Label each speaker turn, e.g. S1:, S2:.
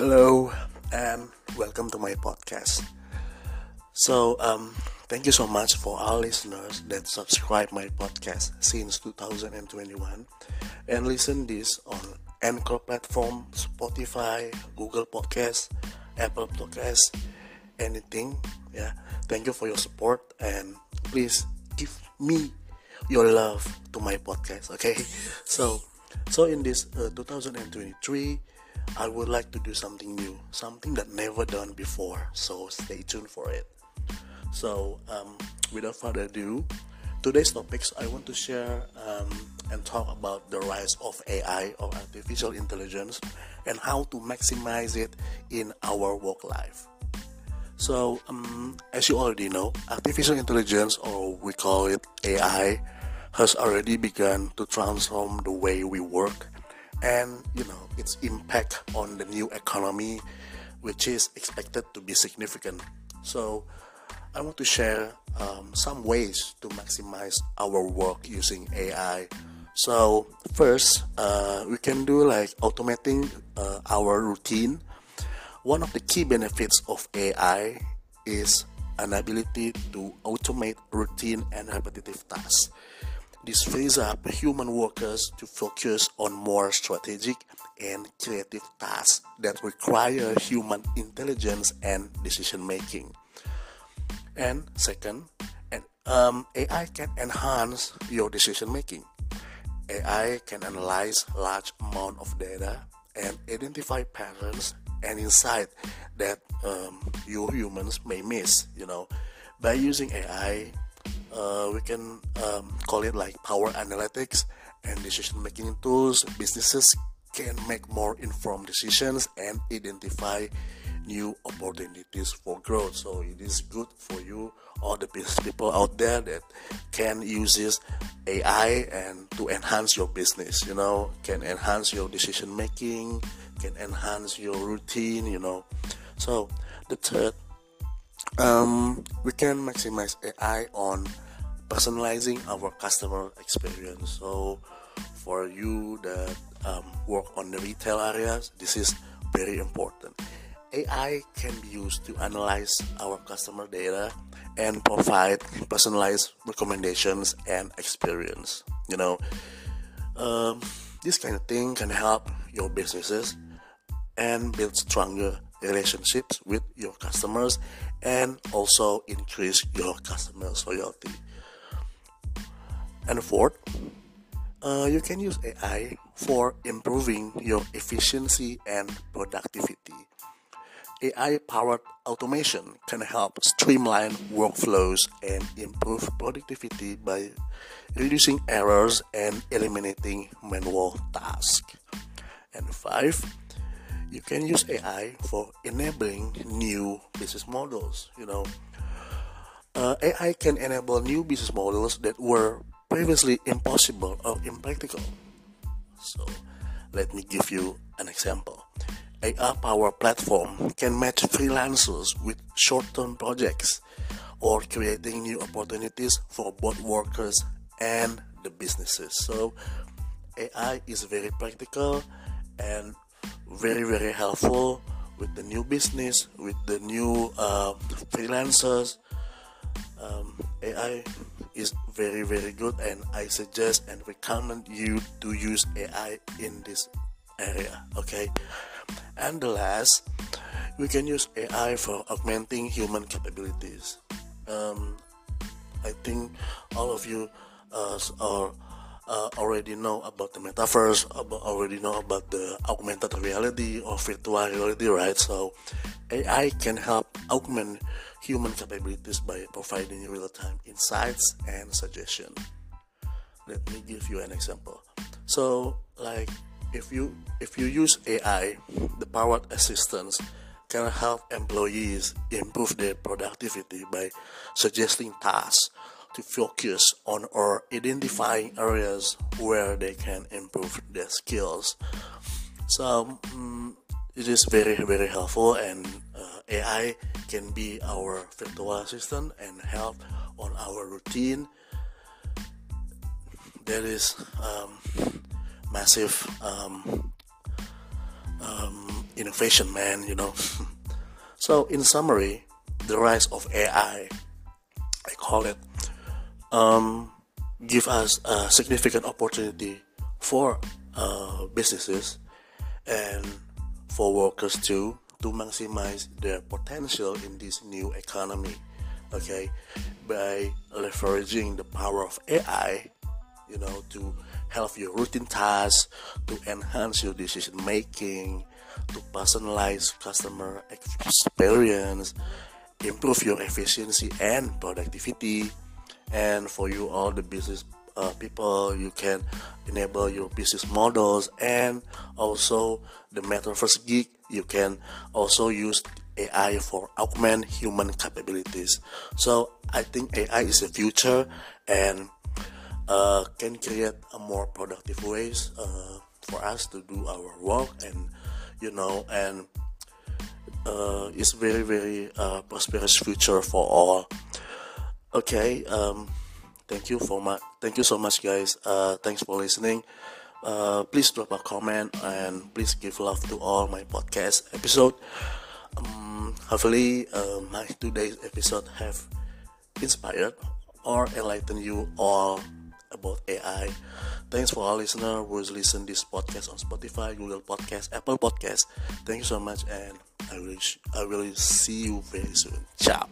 S1: Hello and welcome to my podcast. So, um, thank you so much for all listeners that subscribe my podcast since 2021 and listen this on Anchor platform, Spotify, Google Podcast, Apple Podcast, anything. Yeah, thank you for your support and please give me your love to my podcast. Okay, so so in this uh, 2023 I would like to do something new, something that never done before. So stay tuned for it. So um, without further ado, today's topics I want to share um, and talk about the rise of AI or artificial intelligence and how to maximize it in our work life. So, um, as you already know, artificial intelligence, or we call it AI, has already begun to transform the way we work and you know its impact on the new economy which is expected to be significant. So i want to share um, some ways to maximize our work using ai so first uh, we can do like automating uh, our routine. One of the key benefits of ai is an ability to automate routine and repetitive tasks this frees up human workers to focus on more strategic and creative tasks that require human intelligence and decision making. And second, um, AI can enhance your decision making. AI can analyze large amount of data and identify patterns and insight that um, you humans may miss. You know, by using AI, uh, we can um, call it like power analytics and decision making tools. Businesses can make more informed decisions and identify new opportunities for growth. So it is good for you all the people out there that can use this ai and to enhance your business you know can enhance your decision making can enhance your routine you know. So the third um, we can maximize AI on personalizing our customer experience. So, for you that um, work on the retail areas, this is very important. AI can be used to analyze our customer data and provide personalized recommendations and experience. You know, um, this kind of thing can help your businesses and build stronger relationships with your customers and also increase your customers loyalty. And fourth uh, you can use ai for improving your efficiency and productivity. Ai powered automation can help streamline workflows and improve productivity by reducing errors and eliminating manual tasks. And five you can use AI for enabling new business models. You know, uh, AI can enable new business models that were previously impossible or impractical. So, let me give you an example. AI Power Platform can match freelancers with short term projects or creating new opportunities for both workers and the businesses. So, AI is very practical and very very helpful with the new business with the new uh, freelancers. Um, ai is very very good and i suggest and recommend you to use ai in this area okay? And the last we can use ai for augmenting human capabilities. Um, i think all of you uh, are uh, already know about the metaverse, about, already know about the augmented reality or virtual reality, right? So AI can help augment human capabilities by providing real-time insights and suggestion. Let me give you an example. So, like if you if you use AI, the powered assistants can help employees improve their productivity by suggesting tasks to focus on or identifying areas where they can improve their skills. So um, it is very very helpful, and uh, AI can be our virtual assistant and help on our routine. There is um, massive um, um, innovation man, you know. so, in summary, the rise of AI, I call it, um, give us a significant opportunity for uh, businesses and for workers too to maximize their potential in this new economy okay? By leveraging the power of ai you know to help your routine tasks to enhance your decision making to personalize customer experience improve your efficiency and productivity and for you all the business uh, people you can enable your business models and also the metaverse geek you can also use AI for augment human capabilities. So I think AI is the future and uh, can create a more productive ways uh, for us to do our work and you know and uh, it's very very uh, prosperous future for all okay um, thank you for my thank you so much guys uh, thanks for listening uh, please drop a comment and please give love to all my podcast episode um, hopefully uh, my today's episode have inspired or enlightened you all about AI. Thanks for our listener who's listen this podcast on Spotify, Google Podcast, Apple Podcast. Thank you so much, and I will I will see you very soon. Ciao.